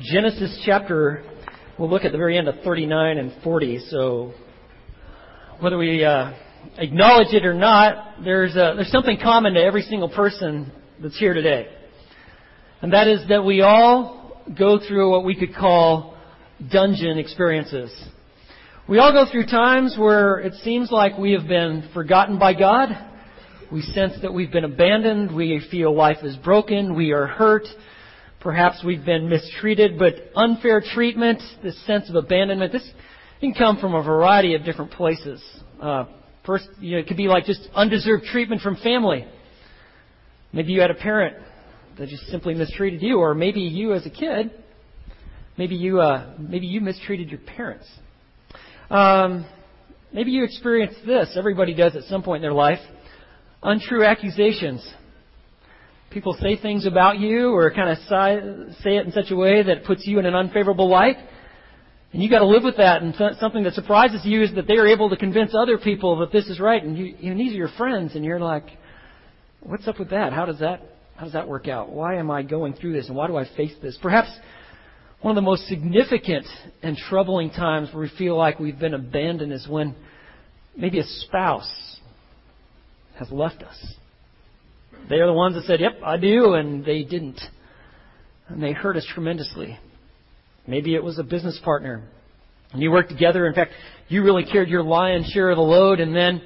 Genesis chapter, we'll look at the very end of 39 and 40. So, whether we uh, acknowledge it or not, there's, uh, there's something common to every single person that's here today. And that is that we all go through what we could call dungeon experiences. We all go through times where it seems like we have been forgotten by God. We sense that we've been abandoned. We feel life is broken. We are hurt. Perhaps we've been mistreated, but unfair treatment, this sense of abandonment, this can come from a variety of different places. Uh, first, you know, it could be like just undeserved treatment from family. Maybe you had a parent that just simply mistreated you, or maybe you as a kid, maybe you, uh, maybe you mistreated your parents. Um, maybe you experienced this. Everybody does at some point in their life. Untrue accusations people say things about you or kind of say it in such a way that puts you in an unfavorable light. And you got to live with that. And something that surprises you is that they are able to convince other people that this is right. And you, and these are your friends, and you're like, what's up with that? How does that, how does that work out? Why am I going through this, and why do I face this? Perhaps one of the most significant and troubling times where we feel like we've been abandoned is when maybe a spouse has left us. They are the ones that said, Yep, I do, and they didn't. And they hurt us tremendously. Maybe it was a business partner. And you worked together. In fact, you really carried your lion's share of the load, and then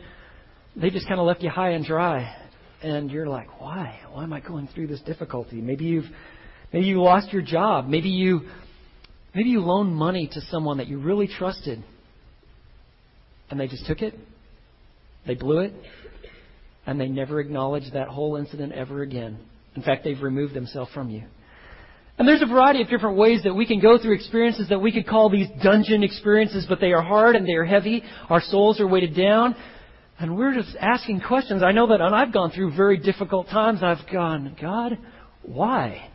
they just kind of left you high and dry. And you're like, why? Why am I going through this difficulty? Maybe you've maybe you lost your job. Maybe you maybe you loaned money to someone that you really trusted. And they just took it. They blew it and they never acknowledge that whole incident ever again. In fact, they've removed themselves from you. And there's a variety of different ways that we can go through experiences that we could call these dungeon experiences, but they are hard and they are heavy. Our souls are weighted down. And we're just asking questions. I know that and I've gone through very difficult times. I've gone, God, why?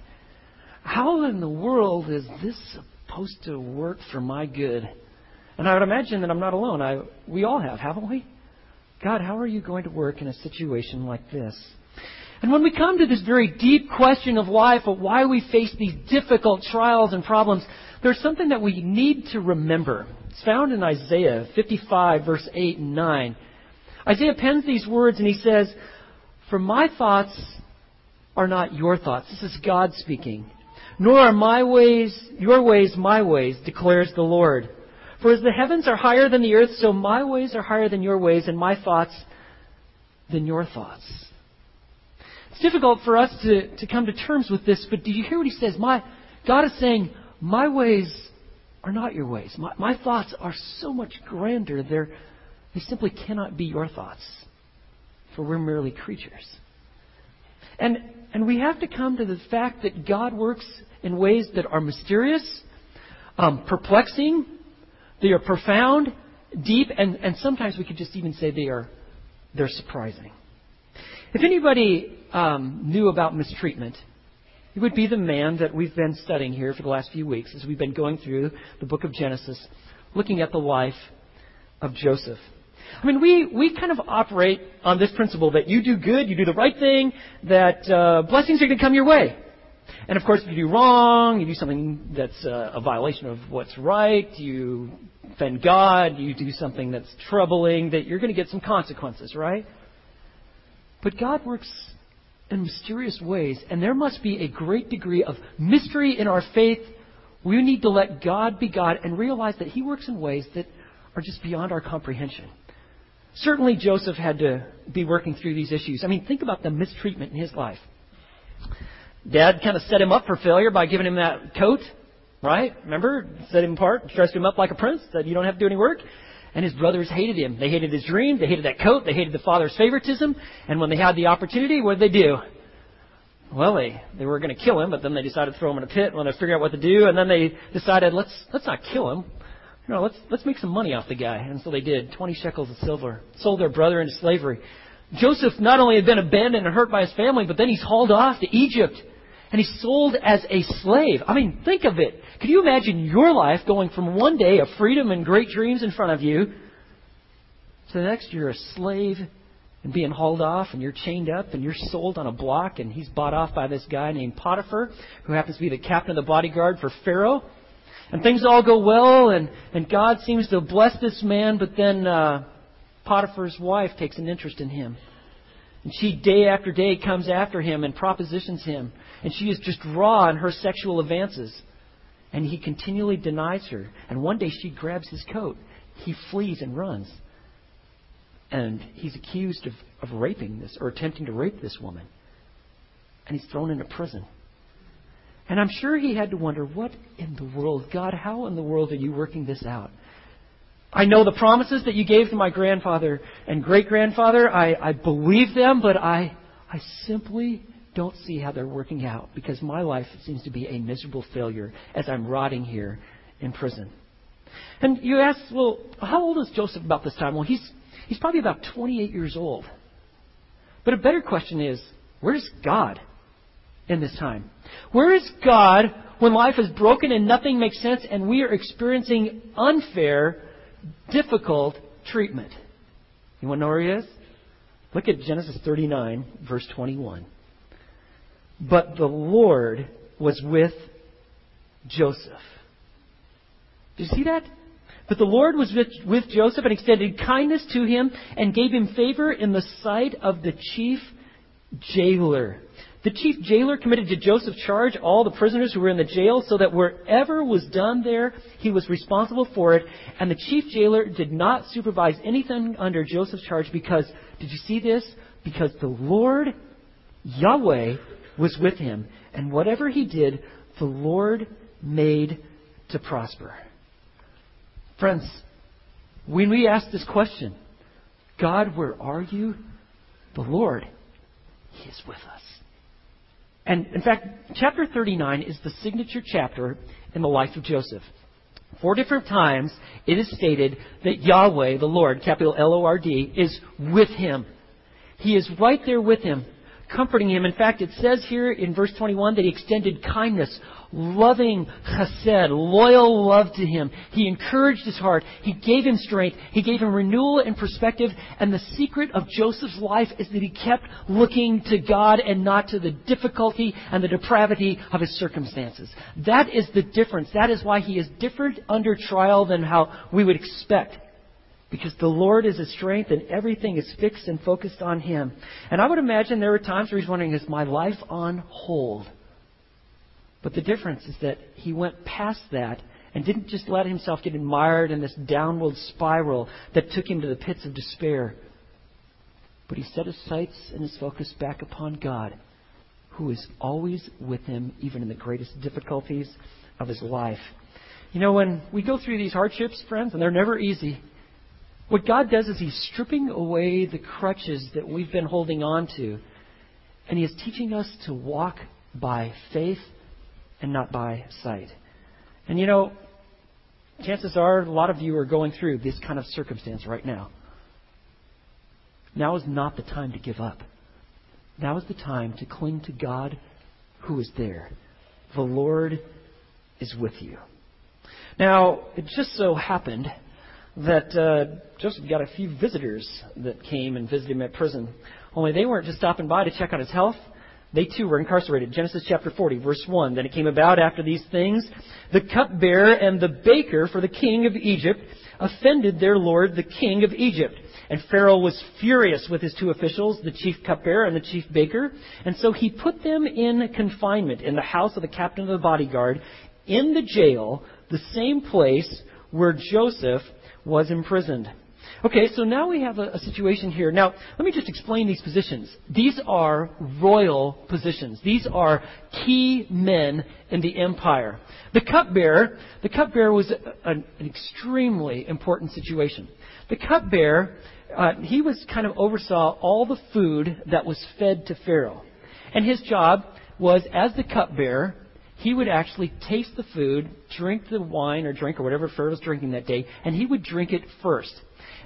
How in the world is this supposed to work for my good? And I would imagine that I'm not alone. I, we all have, haven't we? God, how are you going to work in a situation like this? And when we come to this very deep question of life, of why we face these difficult trials and problems, there's something that we need to remember. It's found in Isaiah 55, verse 8 and 9. Isaiah pens these words and he says, For my thoughts are not your thoughts. This is God speaking. Nor are my ways your ways my ways, declares the Lord. For as the heavens are higher than the earth, so my ways are higher than your ways, and my thoughts than your thoughts. It's difficult for us to, to come to terms with this, but do you hear what he says? My, God is saying, My ways are not your ways. My, my thoughts are so much grander. They're, they simply cannot be your thoughts, for we're merely creatures. And, and we have to come to the fact that God works in ways that are mysterious, um, perplexing, they are profound, deep, and, and sometimes we could just even say they are they're surprising. If anybody um, knew about mistreatment, it would be the man that we've been studying here for the last few weeks as we've been going through the book of Genesis, looking at the life of Joseph. I mean, we, we kind of operate on this principle that you do good, you do the right thing, that uh, blessings are going to come your way. And of course, if you do wrong, you do something that's uh, a violation of what's right, you offend God, you do something that's troubling, that you're going to get some consequences, right? But God works in mysterious ways, and there must be a great degree of mystery in our faith. We need to let God be God and realize that He works in ways that are just beyond our comprehension. Certainly, Joseph had to be working through these issues. I mean, think about the mistreatment in his life. Dad kind of set him up for failure by giving him that coat Right? Remember? Set him apart, dressed him up like a prince, said you don't have to do any work. And his brothers hated him. They hated his dream. They hated that coat. They hated the father's favoritism. And when they had the opportunity, what did they do? Well, they, they were going to kill him, but then they decided to throw him in a pit when they figure out what to do. And then they decided, let's, let's not kill him. You know, let's, let's make some money off the guy. And so they did. 20 shekels of silver. Sold their brother into slavery. Joseph not only had been abandoned and hurt by his family, but then he's hauled off to Egypt and he's sold as a slave. I mean, think of it. Can you imagine your life going from one day of freedom and great dreams in front of you to the next you're a slave and being hauled off, and you're chained up, and you're sold on a block, and he's bought off by this guy named Potiphar, who happens to be the captain of the bodyguard for Pharaoh. And things all go well, and, and God seems to bless this man, but then uh, Potiphar's wife takes an interest in him. And she, day after day, comes after him and propositions him. And she is just raw in her sexual advances. And he continually denies her. And one day she grabs his coat. He flees and runs. And he's accused of, of raping this, or attempting to rape this woman. And he's thrown into prison. And I'm sure he had to wonder, what in the world, God, how in the world are you working this out? I know the promises that you gave to my grandfather and great grandfather. I, I believe them, but I, I simply don't see how they're working out because my life seems to be a miserable failure as I'm rotting here in prison. And you ask, well, how old is Joseph about this time? Well, he's, he's probably about 28 years old. But a better question is, where's God in this time? Where is God when life is broken and nothing makes sense and we are experiencing unfair difficult treatment. You want to know where he is? Look at Genesis 39, verse 21. But the Lord was with Joseph. Do you see that? But the Lord was with, with Joseph and extended kindness to him and gave him favor in the sight of the chief jailer. The chief jailer committed to Joseph's charge all the prisoners who were in the jail so that wherever was done there, he was responsible for it. And the chief jailer did not supervise anything under Joseph's charge because, did you see this? Because the Lord, Yahweh, was with him. And whatever he did, the Lord made to prosper. Friends, when we ask this question, God, where are you? The Lord, He is with us. And in fact, chapter 39 is the signature chapter in the life of Joseph. Four different times it is stated that Yahweh, the Lord, capital L O R D, is with him. He is right there with him comforting him. In fact, it says here in verse 21 that he extended kindness, loving chesed, loyal love to him. He encouraged his heart. He gave him strength. He gave him renewal and perspective. And the secret of Joseph's life is that he kept looking to God and not to the difficulty and the depravity of his circumstances. That is the difference. That is why he is different under trial than how we would expect because the Lord is his strength and everything is fixed and focused on him. And I would imagine there were times where he's wondering, is my life on hold? But the difference is that he went past that and didn't just let himself get admired in this downward spiral that took him to the pits of despair. But he set his sights and his focus back upon God, who is always with him, even in the greatest difficulties of his life. You know, when we go through these hardships, friends, and they're never easy, what God does is He's stripping away the crutches that we've been holding on to, and He is teaching us to walk by faith and not by sight. And you know, chances are a lot of you are going through this kind of circumstance right now. Now is not the time to give up. Now is the time to cling to God who is there. The Lord is with you. Now, it just so happened that uh, Joseph got a few visitors that came and visited him at prison. Only they weren't just stopping by to check on his health. They too were incarcerated. Genesis chapter 40, verse 1. Then it came about after these things, the cupbearer and the baker for the king of Egypt offended their lord, the king of Egypt. And Pharaoh was furious with his two officials, the chief cupbearer and the chief baker. And so he put them in confinement in the house of the captain of the bodyguard in the jail, the same place where Joseph was imprisoned. Okay, so now we have a, a, situation here. Now, let me just explain these positions. These are royal positions. These are key men in the empire. The cupbearer, the cupbearer was a, an extremely important situation. The cupbearer, uh, he was kind of oversaw all the food that was fed to Pharaoh. And his job was, as the cupbearer, he would actually taste the food, drink the wine or drink or whatever Pharaoh was drinking that day, and he would drink it first.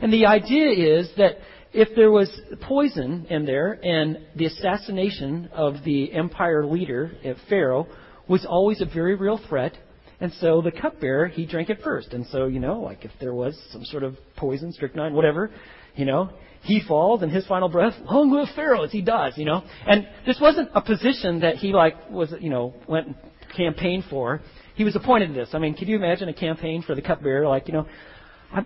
And the idea is that if there was poison in there and the assassination of the empire leader, Pharaoh, was always a very real threat, and so the cupbearer, he drank it first. And so, you know, like if there was some sort of poison, strychnine, whatever, you know, he falls and his final breath, long live Pharaoh, as he does, you know. And this wasn't a position that he like was, you know, went and campaigned for. He was appointed to this. I mean, can you imagine a campaign for the cupbearer? Like, you know,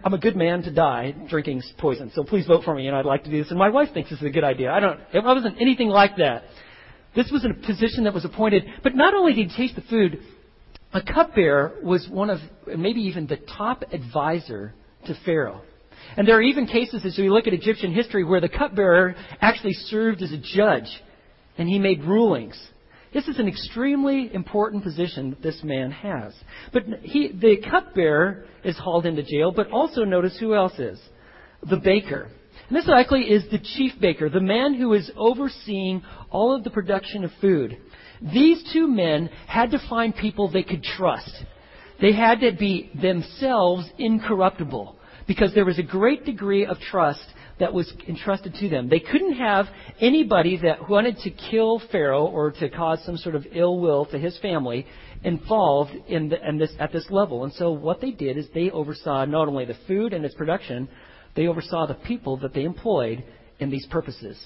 I'm, a good man to die drinking poison, so please vote for me. Know, I'd like to do this. And my wife thinks this is a good idea. I don't. It wasn't anything like that. This was a position that was appointed. But not only did he taste the food, a cupbearer was one of, maybe even the top advisor to Pharaoh. And there are even cases, as we look at Egyptian history, where the cupbearer actually served as a judge and he made rulings. This is an extremely important position this man has. But he, the cupbearer is hauled into jail, but also notice who else is? The baker. And this likely is the chief baker, the man who is overseeing all of the production of food. These two men had to find people they could trust. They had to be themselves incorruptible because there was a great degree of trust that was entrusted to them. They couldn't have anybody that wanted to kill Pharaoh or to cause some sort of ill will to his family involved in, the, in this, at this level. And so what they did is they oversaw not only the food and its production, they oversaw the people that they employed in these purposes.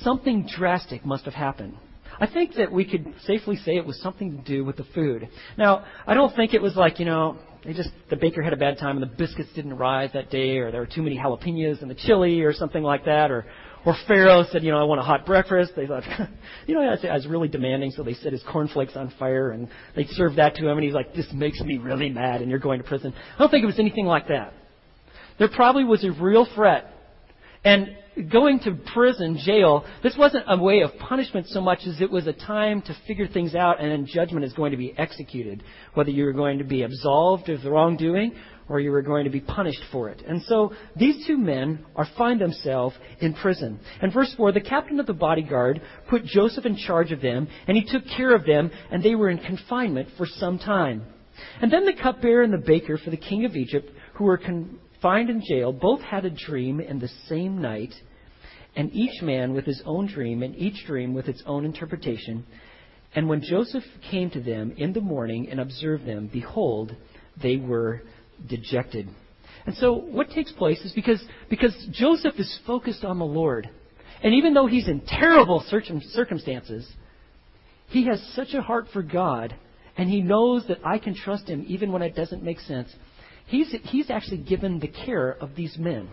Something drastic must have happened. I think that we could safely say it was something to do with the food. Now, I don't think it was like, you know, they just the baker had a bad time and the biscuits didn't rise that day, or there were too many jalapenos in the chili, or something like that, or or Pharaoh said, you know, I want a hot breakfast. They thought, you know, I was really demanding, so they set his cornflakes on fire and they served that to him, and he's like, this makes me really mad, and you're going to prison. I don't think it was anything like that. There probably was a real threat, and going to prison, jail, this wasn't a way of punishment so much as it was a time to figure things out and then judgment is going to be executed. Whether you were going to be absolved of the wrongdoing or you were going to be punished for it. And so these two men are find themselves in prison. And verse 4, the captain of the bodyguard put Joseph in charge of them and he took care of them and they were in confinement for some time. And then the cupbearer and the baker for the king of Egypt who were con- confined in jail, both had a dream in the same night, and each man with his own dream, and each dream with its own interpretation. And when Joseph came to them in the morning and observed them, behold, they were dejected. And so what takes place is because, because Joseph is focused on the Lord. And even though he's in terrible circumstances, he has such a heart for God, and he knows that I can trust him even when it doesn't make sense. He's, he's actually given the care of these men.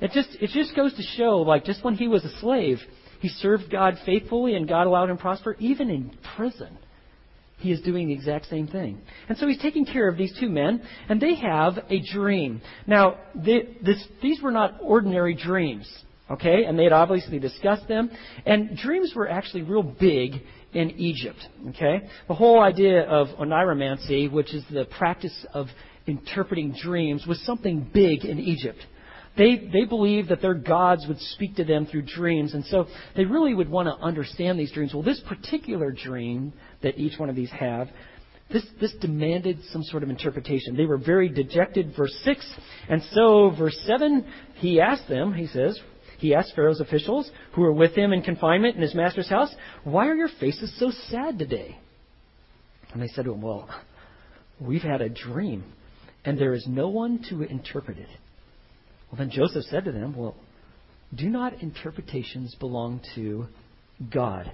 It just, it just goes to show, like, just when he was a slave, he served God faithfully and God allowed him to prosper. Even in prison, he is doing the exact same thing. And so he's taking care of these two men, and they have a dream. Now, they, this, these were not ordinary dreams, okay? And they had obviously discussed them. And dreams were actually real big in Egypt, okay? The whole idea of oneiromancy, which is the practice of interpreting dreams was something big in Egypt. They, they believed that their gods would speak to them through dreams, and so they really would want to understand these dreams. Well, this particular dream that each one of these have, this, this demanded some sort of interpretation. They were very dejected, verse 6. And so, verse 7, he asked them, he says, he asked Pharaoh's officials who were with him in confinement in his master's house, Why are your faces so sad today? And they said to him, Well, we've had a dream and there is no one to interpret it. Well, then Joseph said to them, Well, do not interpretations belong to God?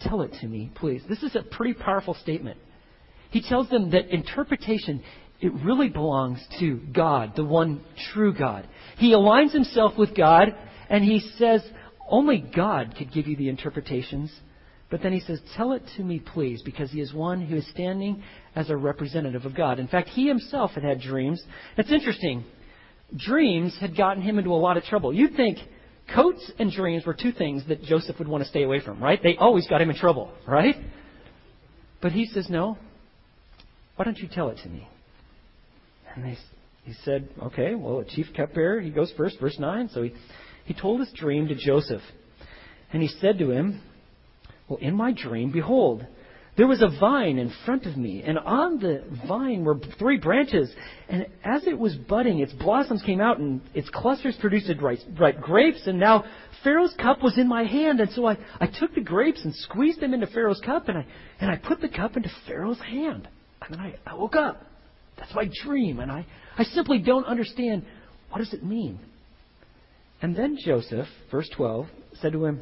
Tell it to me, please. This is a pretty powerful statement. He tells them that interpretation, it really belongs to God, the one true God. He aligns himself with God, and he says, only God could give you the interpretations. But then he says, Tell it to me, please, because he is one who is standing as a representative of God. In fact, he himself had had dreams. It's interesting. Dreams had gotten him into a lot of trouble. You'd think coats and dreams were two things that Joseph would want to stay away from, right? They always got him in trouble, right? But he says, No. Why don't you tell it to me? And they, he said, Okay, well, chief cupbearer, he goes first, verse 9. So he, he told his dream to Joseph. And he said to him, well, in my dream, behold, there was a vine in front of me, and on the vine were three branches. And as it was budding, its blossoms came out, and its clusters produced ripe, grapes. And now Pharaoh's cup was in my hand, and so I, I took the grapes and squeezed them into Pharaoh's cup, and I, and I put the cup into Pharaoh's hand. And then I, I woke up. That's my dream, and I, I simply don't understand what does it mean. And then Joseph, verse 12, said to him,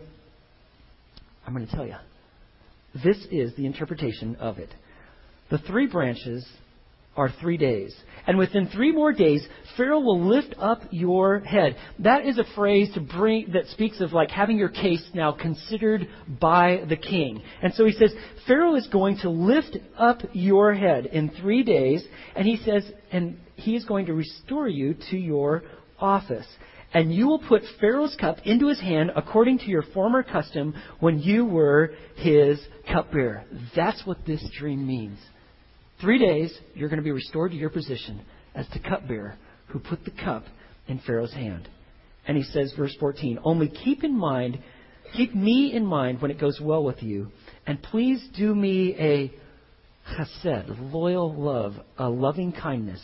I'm going to tell you. This is the interpretation of it. The three branches are three days. And within three more days, Pharaoh will lift up your head. That is a phrase to bring, that speaks of like having your case now considered by the king. And so he says, Pharaoh is going to lift up your head in three days, and he says, and he is going to restore you to your office. And you will put Pharaoh's cup into his hand according to your former custom when you were his cupbearer. That's what this dream means. Three days, you're going to be restored to your position as the cupbearer who put the cup in Pharaoh's hand. And he says, verse 14, Only keep in mind, keep me in mind when it goes well with you, and please do me a chesed, loyal love, a loving kindness,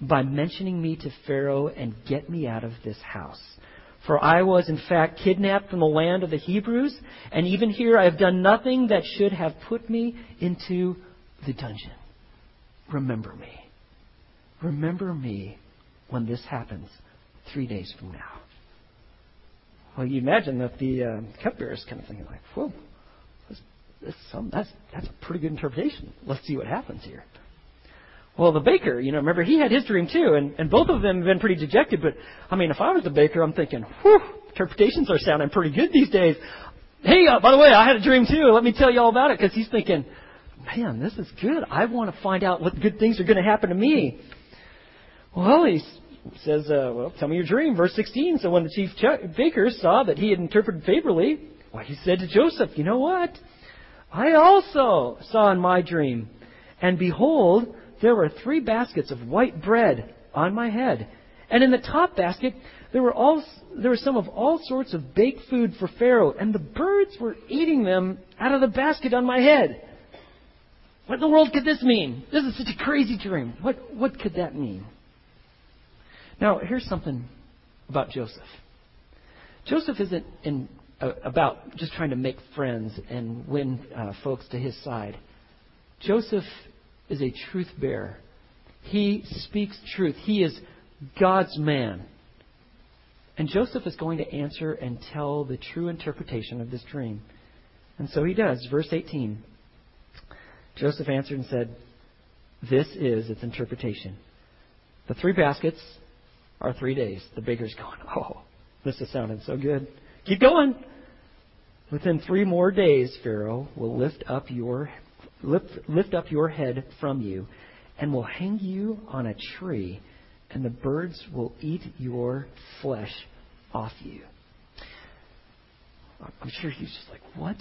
by mentioning me to Pharaoh and get me out of this house. For I was, in fact, kidnapped from the land of the Hebrews, and even here I have done nothing that should have put me into the dungeon. Remember me. Remember me when this happens three days from now. Well, you imagine that the uh, cupbearer is kind of thinking like, whoa, that's, that's, some, that's, that's a pretty good interpretation. Let's see what happens here. Well, the baker, you know, remember he had his dream too, and, and both of them have been pretty dejected. But I mean, if I was the baker, I'm thinking, whew, interpretations are sounding pretty good these days. Hey, uh, by the way, I had a dream too. Let me tell you all about it, because he's thinking, man, this is good. I want to find out what good things are going to happen to me. Well, he says, uh, well, tell me your dream. Verse 16. So when the chief baker saw that he had interpreted favorably, well, he said to Joseph, you know what? I also saw in my dream, and behold, there were three baskets of white bread on my head. And in the top basket, there were all there was some of all sorts of baked food for Pharaoh, and the birds were eating them out of the basket on my head. What in the world could this mean? This is such a crazy dream. What, what could that mean? Now, here's something about Joseph. Joseph isn't in, uh, about just trying to make friends and win uh, folks to his side. Joseph is a truth bearer. He speaks truth. He is God's man. And Joseph is going to answer and tell the true interpretation of this dream. And so he does. Verse 18. Joseph answered and said, This is its interpretation. The three baskets are three days. The baker's going, Oh, this is sounding so good. Keep going. Within three more days, Pharaoh will lift up your lift, lift up your head from you, and will hang you on a tree, and the birds will eat your flesh off you. I'm sure he's just like, What?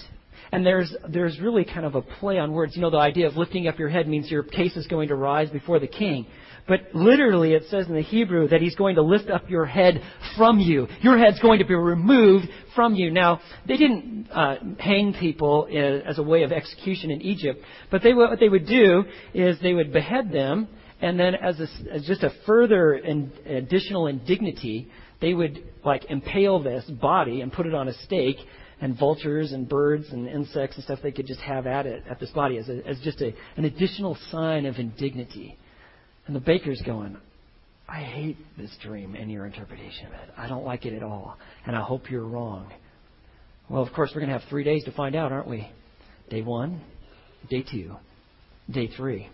And there's, there's really kind of a play on words. You know, the idea of lifting up your head means your case is going to rise before the king. But literally, it says in the Hebrew that he's going to lift up your head from you. Your head's going to be removed from you. Now, they didn't uh, hang people as a way of execution in Egypt, but they, what they would do is they would behead them, and then as, a, as just a further and additional indignity, they would like impale this body and put it on a stake and vultures and birds and insects and stuff they could just have at it at this body as, a, as just a, an additional sign of indignity. And the baker's going, I hate this dream and your interpretation of it. I don't like it at all, and I hope you're wrong. Well, of course, we're going to have three days to find out, aren't we? Day one, day two, day three.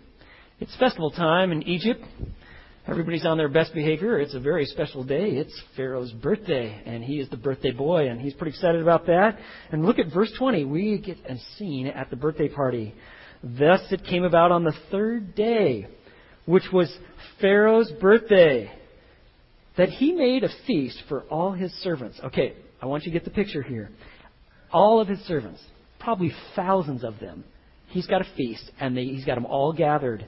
It's festival time in Egypt. Everybody's on their best behavior. It's a very special day. It's Pharaoh's birthday, and he is the birthday boy, and he's pretty excited about that. And look at verse 20. We get a scene at the birthday party. Thus it came about on the third day, which was Pharaoh's birthday, that he made a feast for all his servants. Okay, I want you to get the picture here. All of his servants, probably thousands of them, he's got a feast, and they, he's got them all gathered.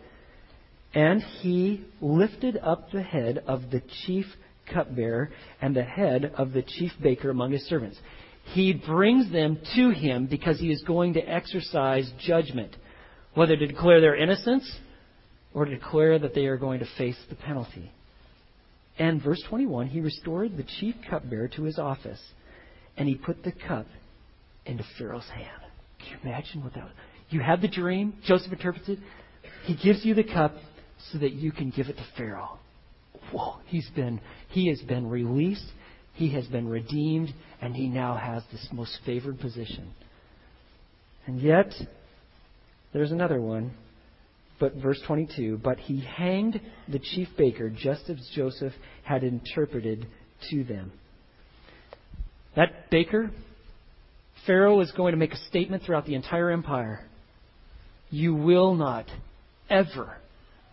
And he lifted up the head of the chief cupbearer and the head of the chief baker among his servants. He brings them to him because he is going to exercise judgment, whether to declare their innocence or to declare that they are going to face the penalty. And verse 21, he restored the chief cupbearer to his office, and he put the cup into Pharaoh's hand. Can you imagine what that was? You have the dream, Joseph interprets it. He gives you the cup, so that you can give it to Pharaoh. Whoa, he's been, he has been released. He has been redeemed, and he now has this most favored position. And yet, there's another one. But verse 22, but he hanged the chief baker just as Joseph had interpreted to them. That baker, Pharaoh is going to make a statement throughout the entire empire. You will not ever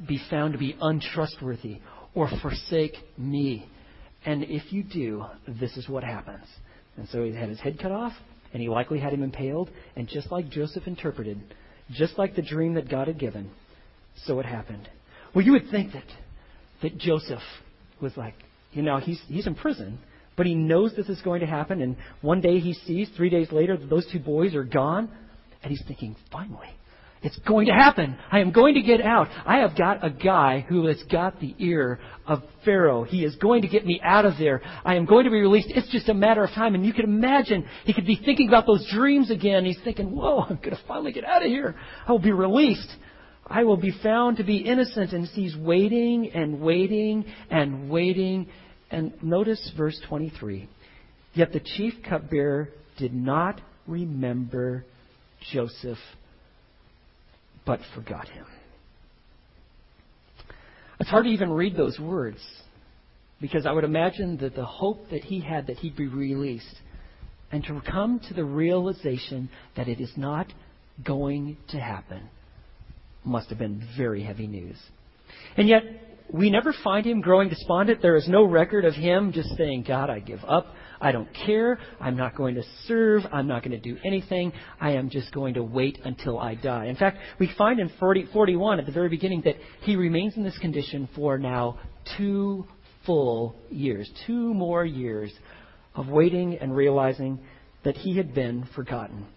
be found to be untrustworthy or forsake me. And if you do, this is what happens. And so he had his head cut off, and he likely had him impaled. And just like Joseph interpreted, just like the dream that God had given, so it happened. Well, you would think that, that Joseph was like, you know, he's, he's in prison, but he knows this is going to happen. And one day he sees, three days later, that those two boys are gone. And he's thinking, finally, it's going to happen. I am going to get out. I have got a guy who has got the ear of Pharaoh. He is going to get me out of there. I am going to be released. It's just a matter of time. And you can imagine he could be thinking about those dreams again. He's thinking, whoa, I'm going to finally get out of here. I will be released. I will be found to be innocent. And he's waiting and waiting and waiting. And notice verse 23. Yet the chief cupbearer did not remember Joseph but forgot him. It's hard to even read those words because I would imagine that the hope that he had that he'd be released and to come to the realization that it is not going to happen must have been very heavy news. And yet, we never find him growing despondent. There is no record of him just saying, God, I give up. I don't care. I'm not going to serve. I'm not going to do anything. I am just going to wait until I die. In fact, we find in 40, 41 at the very beginning that he remains in this condition for now two full years, two more years of waiting and realizing that he had been forgotten.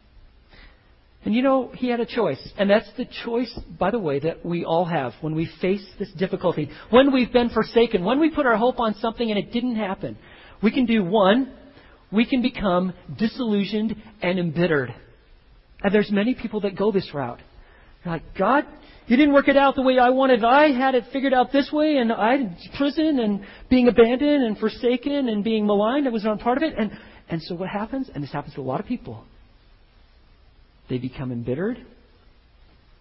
And you know, he had a choice. And that's the choice, by the way, that we all have when we face this difficulty. When we've been forsaken, when we put our hope on something and it didn't happen. We can do one, we can become disillusioned and embittered. And there's many people that go this route. They're like, God, you didn't work it out the way I wanted. I had it figured out this way, and I prison and being abandoned and forsaken and being maligned. I was not part of it. And and so what happens? And this happens to a lot of people. They become embittered.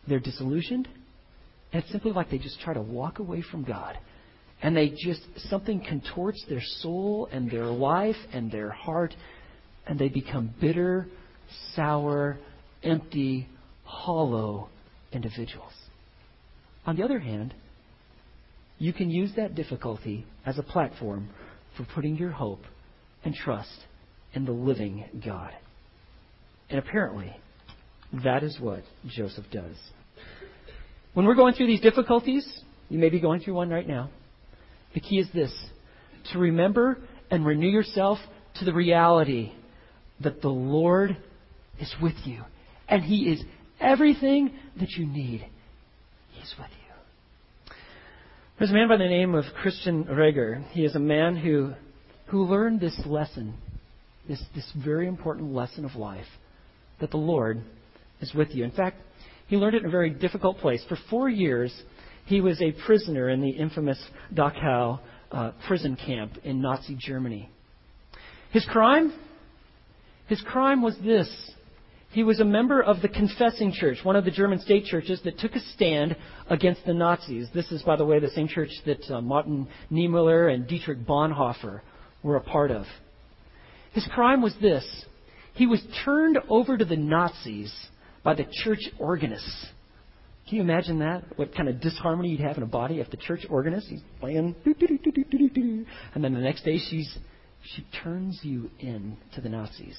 They're disillusioned. And it's simply like they just try to walk away from God and they just, something contorts their soul and their life and their heart, and they become bitter, sour, empty, hollow individuals. On the other hand, you can use that difficulty as a platform for putting your hope and trust in the living God. And apparently, that is what Joseph does. When we're going through these difficulties, you may be going through one right now. The key is this to remember and renew yourself to the reality that the Lord is with you and He is everything that you need. He's with you. There's a man by the name of Christian Reger. He is a man who, who learned this lesson, this, this very important lesson of life, that the Lord is with you. In fact, he learned it in a very difficult place. For four years, he was a prisoner in the infamous Dachau uh, prison camp in Nazi Germany. His crime? His crime was this. He was a member of the Confessing Church, one of the German state churches that took a stand against the Nazis. This is, by the way, the same church that uh, Martin Niemöller and Dietrich Bonhoeffer were a part of. His crime was this. He was turned over to the Nazis by the church organists. Can you imagine that? What kind of disharmony you'd have in a body if the church organist is playing, and then the next day she's she turns you in to the Nazis.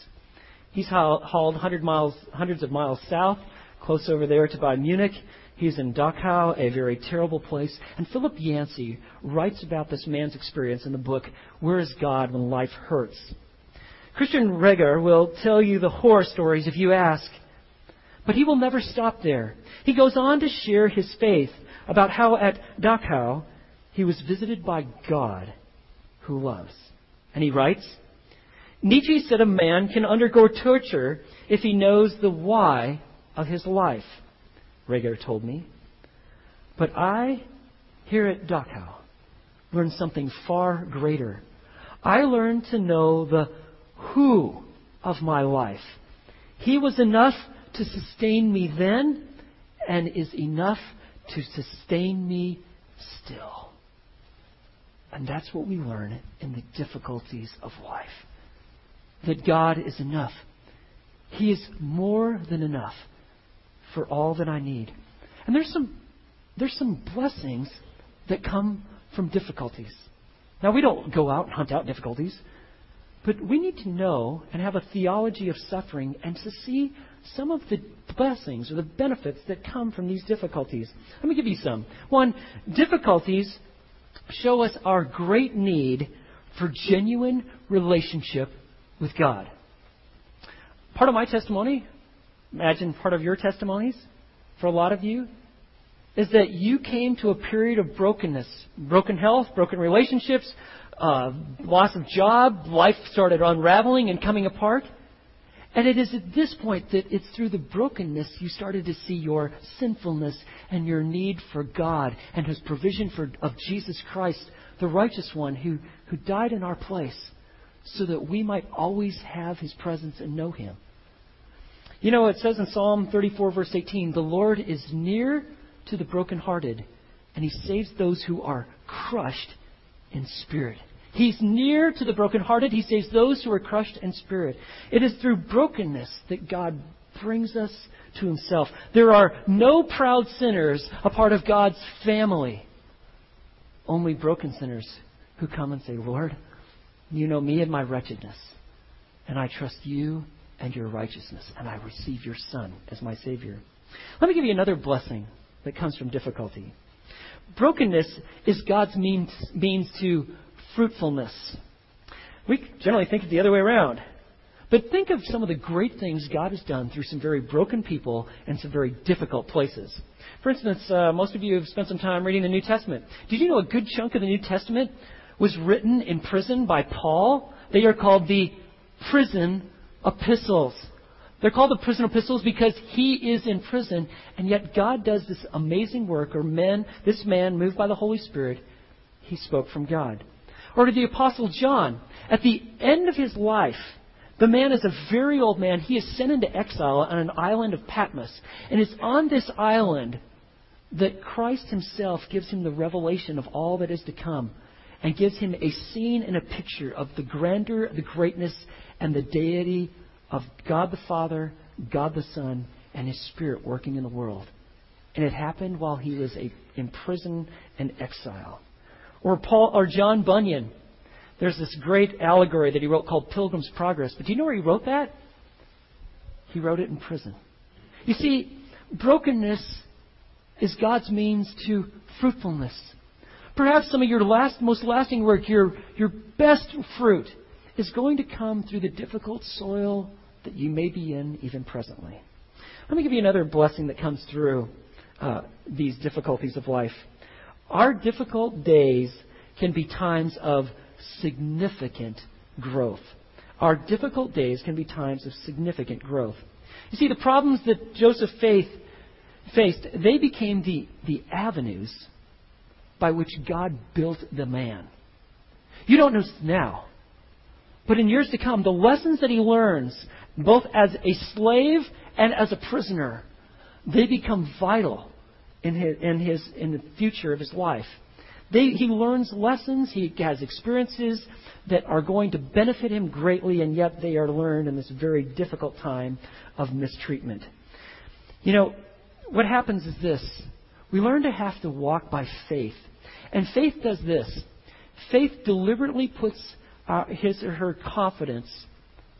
He's hauled hundred miles, hundreds of miles south, close over there to by Munich. He's in Dachau, a very terrible place. And Philip Yancey writes about this man's experience in the book Where is God When Life Hurts? Christian Reger will tell you the horror stories if you ask. But he will never stop there. He goes on to share his faith about how at Dachau he was visited by God who loves. And he writes, Nietzsche said a man can undergo torture if he knows the why of his life, Reger told me. But I, here at Dachau, learned something far greater. I learned to know the who of my life. He was enough to sustain me then and is enough to sustain me still. And that's what we learn in the difficulties of life. That God is enough. He is more than enough for all that I need. And there's some there's some blessings that come from difficulties. Now we don't go out and hunt out difficulties, but we need to know and have a theology of suffering and to see some of the blessings or the benefits that come from these difficulties. Let me give you some. One, difficulties show us our great need for genuine relationship with God. Part of my testimony, imagine part of your testimonies for a lot of you, is that you came to a period of brokenness, broken health, broken relationships, uh, loss of job, life started unraveling and coming apart. And it is at this point that it's through the brokenness you started to see your sinfulness and your need for God and His provision for, of Jesus Christ, the righteous one who, who died in our place so that we might always have His presence and know Him. You know, it says in Psalm 34, verse 18, the Lord is near to the brokenhearted, and He saves those who are crushed in spirit. He's near to the brokenhearted. He saves those who are crushed in spirit. It is through brokenness that God brings us to Himself. There are no proud sinners a part of God's family. Only broken sinners who come and say, Lord, you know me and my wretchedness, and I trust you and your righteousness, and I receive your Son as my Savior. Let me give you another blessing that comes from difficulty. Brokenness is God's means, means to fruitfulness. We generally think it the other way around. But think of some of the great things God has done through some very broken people and some very difficult places. For instance, uh, most of you have spent some time reading the New Testament. Did you know a good chunk of the New Testament was written in prison by Paul? They are called the prison epistles. They're called the prison epistles because he is in prison, and yet God does this amazing work, or men, this man, moved by the Holy Spirit, he spoke from God. Or to the Apostle John, at the end of his life, the man is a very old man. He is sent into exile on an island of Patmos. And it's on this island that Christ himself gives him the revelation of all that is to come and gives him a scene and a picture of the grandeur, the greatness, and the deity of God the Father, God the Son, and His Spirit working in the world. And it happened while he was a, in prison and exile. Or Paul or John Bunyan. There's this great allegory that he wrote called Pilgrim's Progress. But do you know where he wrote that? He wrote it in prison. You see, brokenness is God's means to fruitfulness. Perhaps some of your last, most lasting work, your, your best fruit, is going to come through the difficult soil that you may be in even presently. Let me give you another blessing that comes through uh, these difficulties of life. Our difficult days can be times of significant growth. Our difficult days can be times of significant growth. You see, the problems that Joseph faced, faced they became the, the avenues by which God built the man. You don't know now, but in years to come, the lessons that he learns, both as a slave and as a prisoner, they become vital in his, in his in the future of his life. They, he learns lessons. He has experiences that are going to benefit him greatly, and yet they are learned in this very difficult time of mistreatment. You know, what happens is this we learn to have to walk by faith. And faith does this faith deliberately puts our, his or her confidence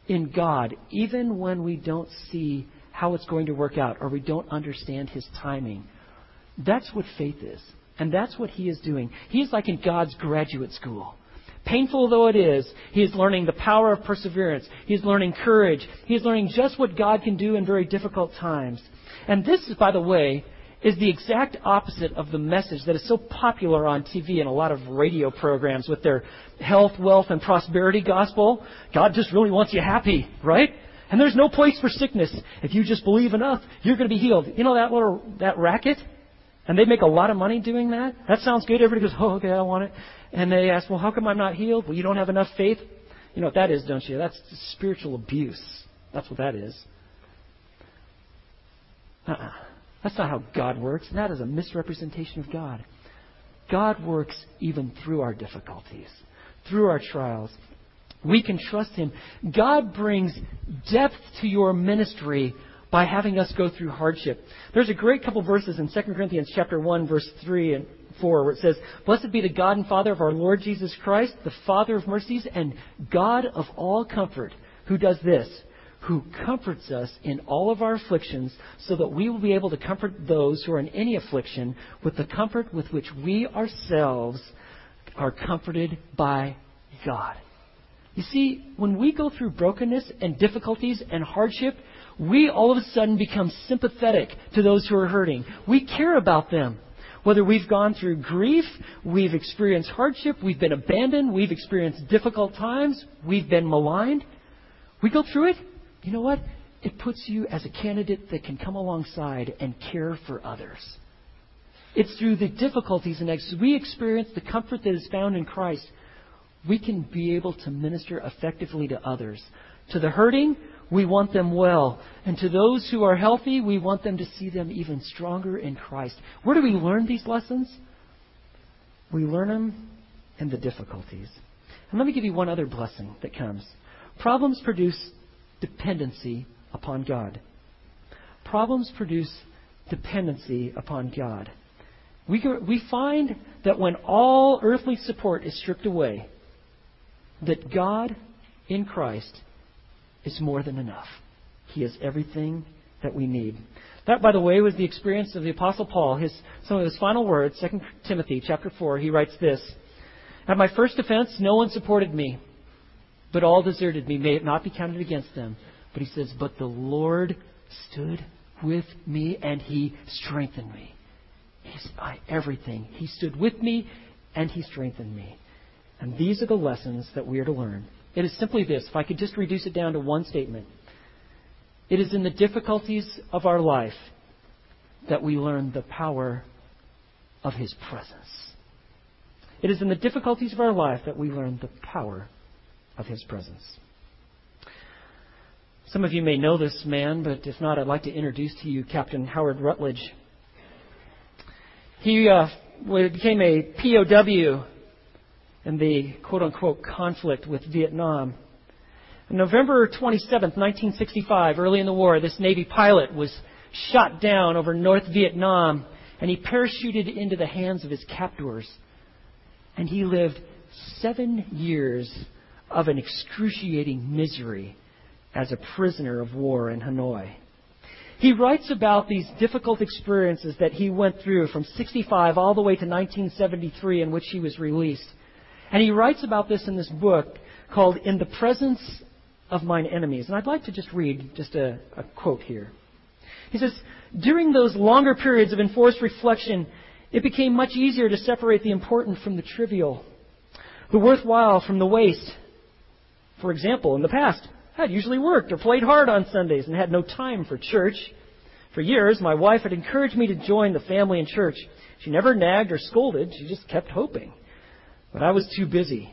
in God, even when we don't see how it's going to work out or we don't understand his timing. That's what faith is. And that's what he is doing. He is like in God's graduate school. Painful though it is, he is learning the power of perseverance. He is learning courage. He is learning just what God can do in very difficult times. And this, by the way, is the exact opposite of the message that is so popular on TV and a lot of radio programs with their health, wealth, and prosperity gospel. God just really wants you happy, right? And there's no place for sickness. If you just believe enough, you're going to be healed. You know that little that racket? And they make a lot of money doing that. That sounds good. Everybody goes, oh, okay, I want it. And they ask, well, how come I'm not healed? Well, you don't have enough faith. You know what that is, don't you? That's spiritual abuse. That's what that is. Uh-uh. That's not how God works. That is a misrepresentation of God. God works even through our difficulties, through our trials. We can trust Him. God brings depth to your ministry by having us go through hardship. There's a great couple verses in 2 Corinthians chapter 1 verse 3 and 4 where it says, Blessed be the God and Father of our Lord Jesus Christ, the Father of mercies and God of all comfort, who does this, who comforts us in all of our afflictions, so that we will be able to comfort those who are in any affliction with the comfort with which we ourselves are comforted by God. You see, when we go through brokenness and difficulties and hardship, we all of a sudden become sympathetic to those who are hurting. We care about them. Whether we've gone through grief, we've experienced hardship, we've been abandoned, we've experienced difficult times, we've been maligned, we go through it, you know what? It puts you as a candidate that can come alongside and care for others. It's through the difficulties and as we experience the comfort that is found in Christ, we can be able to minister effectively to others. To the hurting, we want them well. And to those who are healthy, we want them to see them even stronger in Christ. Where do we learn these lessons? We learn them in the difficulties. And let me give you one other blessing that comes. Problems produce dependency upon God. Problems produce dependency upon God. We, we find that when all earthly support is stripped away, that God in Christ is more than enough. He is everything that we need. That, by the way, was the experience of the Apostle Paul. His, some of his final words, 2 Timothy chapter 4, he writes this At my first defense, no one supported me, but all deserted me. May it not be counted against them. But he says, But the Lord stood with me and he strengthened me. He's my everything. He stood with me and he strengthened me. And these are the lessons that we are to learn. It is simply this if I could just reduce it down to one statement. It is in the difficulties of our life that we learn the power of His presence. It is in the difficulties of our life that we learn the power of His presence. Some of you may know this man, but if not, I'd like to introduce to you Captain Howard Rutledge. He uh, became a POW in the quote unquote conflict with Vietnam. On November 27, 1965, early in the war, this Navy pilot was shot down over North Vietnam and he parachuted into the hands of his captors. And he lived seven years of an excruciating misery as a prisoner of war in Hanoi. He writes about these difficult experiences that he went through from 65 all the way to 1973 in which he was released. And he writes about this in this book called In the Presence of Mine Enemies. And I'd like to just read just a, a quote here. He says, During those longer periods of enforced reflection, it became much easier to separate the important from the trivial, the worthwhile from the waste. For example, in the past, I'd usually worked or played hard on Sundays and had no time for church. For years, my wife had encouraged me to join the family in church. She never nagged or scolded, she just kept hoping. But I was too busy,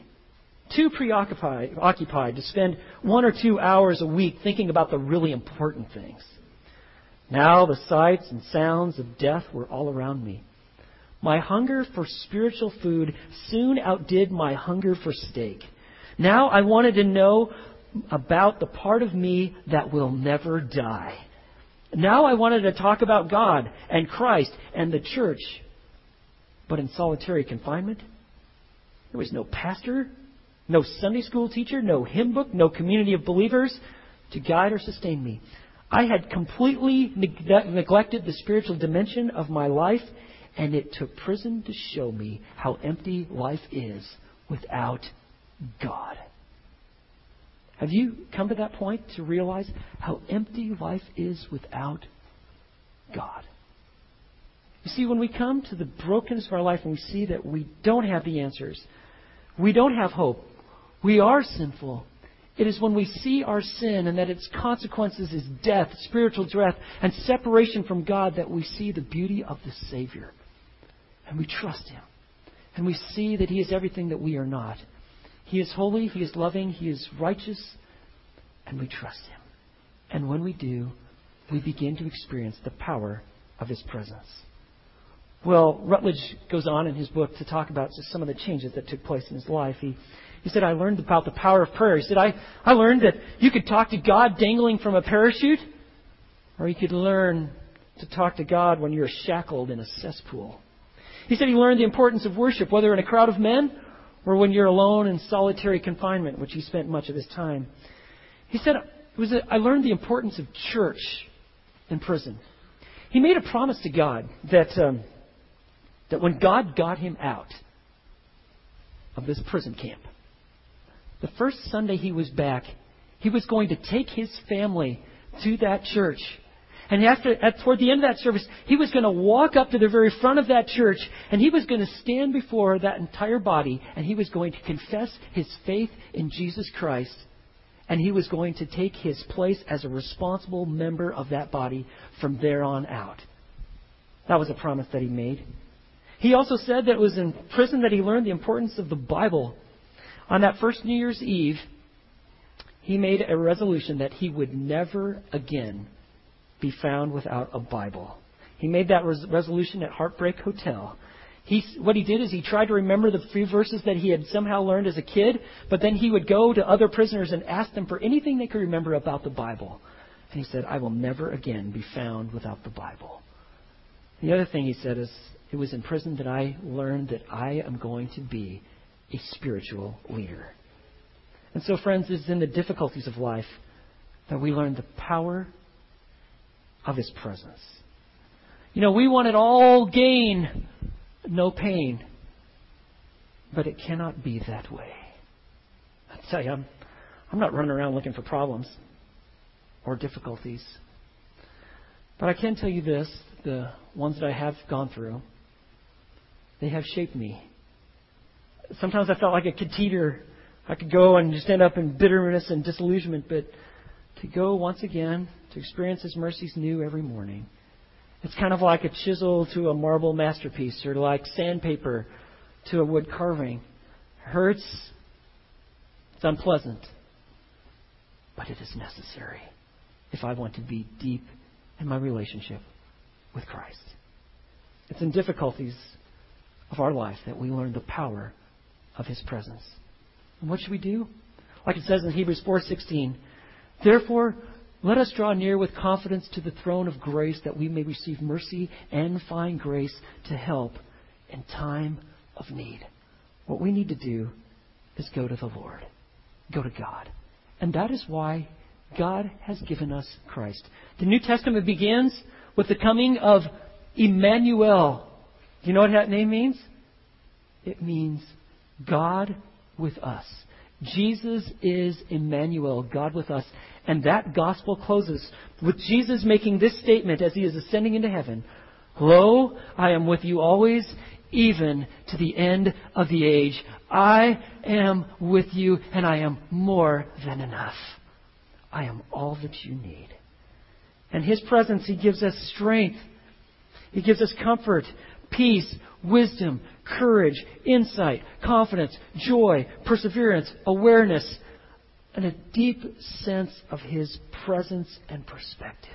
too preoccupied to spend one or two hours a week thinking about the really important things. Now the sights and sounds of death were all around me. My hunger for spiritual food soon outdid my hunger for steak. Now I wanted to know about the part of me that will never die. Now I wanted to talk about God and Christ and the church. But in solitary confinement, there was no pastor, no Sunday school teacher, no hymn book, no community of believers to guide or sustain me. I had completely neg- neglected the spiritual dimension of my life, and it took prison to show me how empty life is without God. Have you come to that point to realize how empty life is without God? You see, when we come to the brokenness of our life and we see that we don't have the answers, we don't have hope. We are sinful. It is when we see our sin and that its consequences is death, spiritual death, and separation from God that we see the beauty of the Savior. and we trust Him. And we see that He is everything that we are not. He is holy, He is loving, He is righteous, and we trust Him. And when we do, we begin to experience the power of His presence. Well, Rutledge goes on in his book to talk about just some of the changes that took place in his life. He, he said, I learned about the power of prayer. He said, I, I learned that you could talk to God dangling from a parachute, or you could learn to talk to God when you're shackled in a cesspool. He said he learned the importance of worship, whether in a crowd of men or when you're alone in solitary confinement, which he spent much of his time. He said, was a, I learned the importance of church in prison. He made a promise to God that, um, that when God got him out of this prison camp, the first Sunday he was back, he was going to take his family to that church and after, at, toward the end of that service, he was going to walk up to the very front of that church and he was going to stand before that entire body and he was going to confess his faith in Jesus Christ and he was going to take his place as a responsible member of that body from there on out. That was a promise that he made. He also said that it was in prison that he learned the importance of the Bible. On that first New Year's Eve, he made a resolution that he would never again be found without a Bible. He made that res- resolution at Heartbreak Hotel. He, what he did is he tried to remember the few verses that he had somehow learned as a kid, but then he would go to other prisoners and ask them for anything they could remember about the Bible. And he said, I will never again be found without the Bible. The other thing he said is, it was in prison that I learned that I am going to be a spiritual leader. And so, friends, it's in the difficulties of life that we learn the power of His presence. You know, we want it all gain, no pain. But it cannot be that way. I tell you, I'm, I'm not running around looking for problems or difficulties. But I can tell you this the ones that I have gone through, they have shaped me. Sometimes I felt like a catheter. I could go and just end up in bitterness and disillusionment, but to go once again to experience His mercies new every morning. It's kind of like a chisel to a marble masterpiece or like sandpaper to a wood carving. It hurts. It's unpleasant. But it is necessary if I want to be deep in my relationship with Christ. It's in difficulties of our life that we learn the power of His presence. And what should we do? Like it says in Hebrews 4:16, Therefore, let us draw near with confidence to the throne of grace that we may receive mercy and find grace to help in time of need. What we need to do is go to the Lord, go to God. And that is why God has given us Christ. The New Testament begins with the coming of Emmanuel. Do you know what that name means? It means God with us. Jesus is Emmanuel, God with us. And that gospel closes with Jesus making this statement as he is ascending into heaven Lo, I am with you always, even to the end of the age. I am with you, and I am more than enough. I am all that you need. And his presence, he gives us strength, he gives us comfort, peace, wisdom, courage, insight, confidence, joy, perseverance, awareness, and a deep sense of His presence and perspective.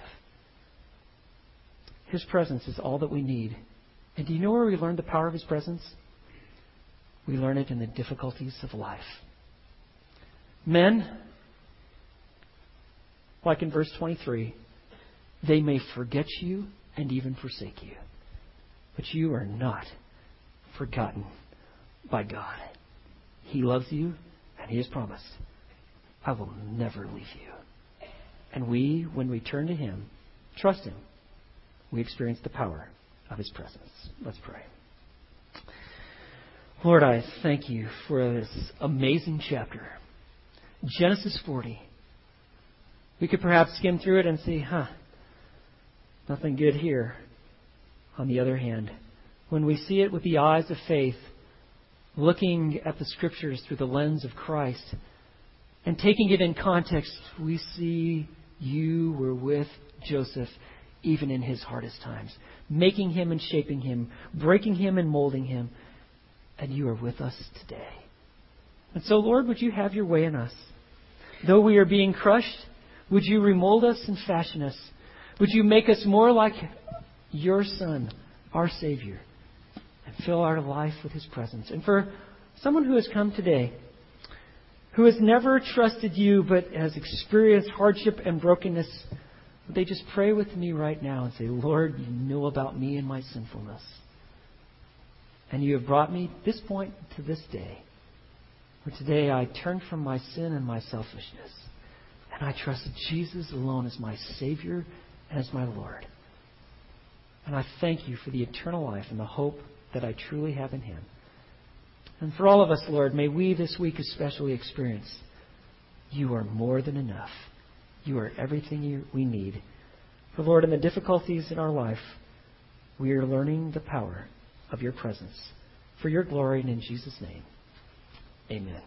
His presence is all that we need. And do you know where we learn the power of His presence? We learn it in the difficulties of life. Men, like in verse 23, they may forget you and even forsake you. But you are not forgotten by God. He loves you, and He has promised, I will never leave you. And we, when we turn to Him, trust Him, we experience the power of His presence. Let's pray. Lord, I thank you for this amazing chapter. Genesis 40. We could perhaps skim through it and see, huh, nothing good here. On the other hand, when we see it with the eyes of faith, looking at the Scriptures through the lens of Christ, and taking it in context, we see you were with Joseph even in his hardest times, making him and shaping him, breaking him and molding him. And you are with us today. And so, Lord, would you have your way in us? Though we are being crushed, would you remold us and fashion us? Would you make us more like your Son, our Savior, and fill our life with his presence? And for someone who has come today, who has never trusted you but has experienced hardship and brokenness, they just pray with me right now and say, Lord, you know about me and my sinfulness. And you have brought me this point to this day, where today I turn from my sin and my selfishness, and I trust Jesus alone as my Savior and as my Lord. And I thank you for the eternal life and the hope that I truly have in Him. And for all of us, Lord, may we this week especially experience you are more than enough. You are everything you, we need. For, Lord, in the difficulties in our life, we are learning the power of your presence. For your glory and in Jesus' name, amen.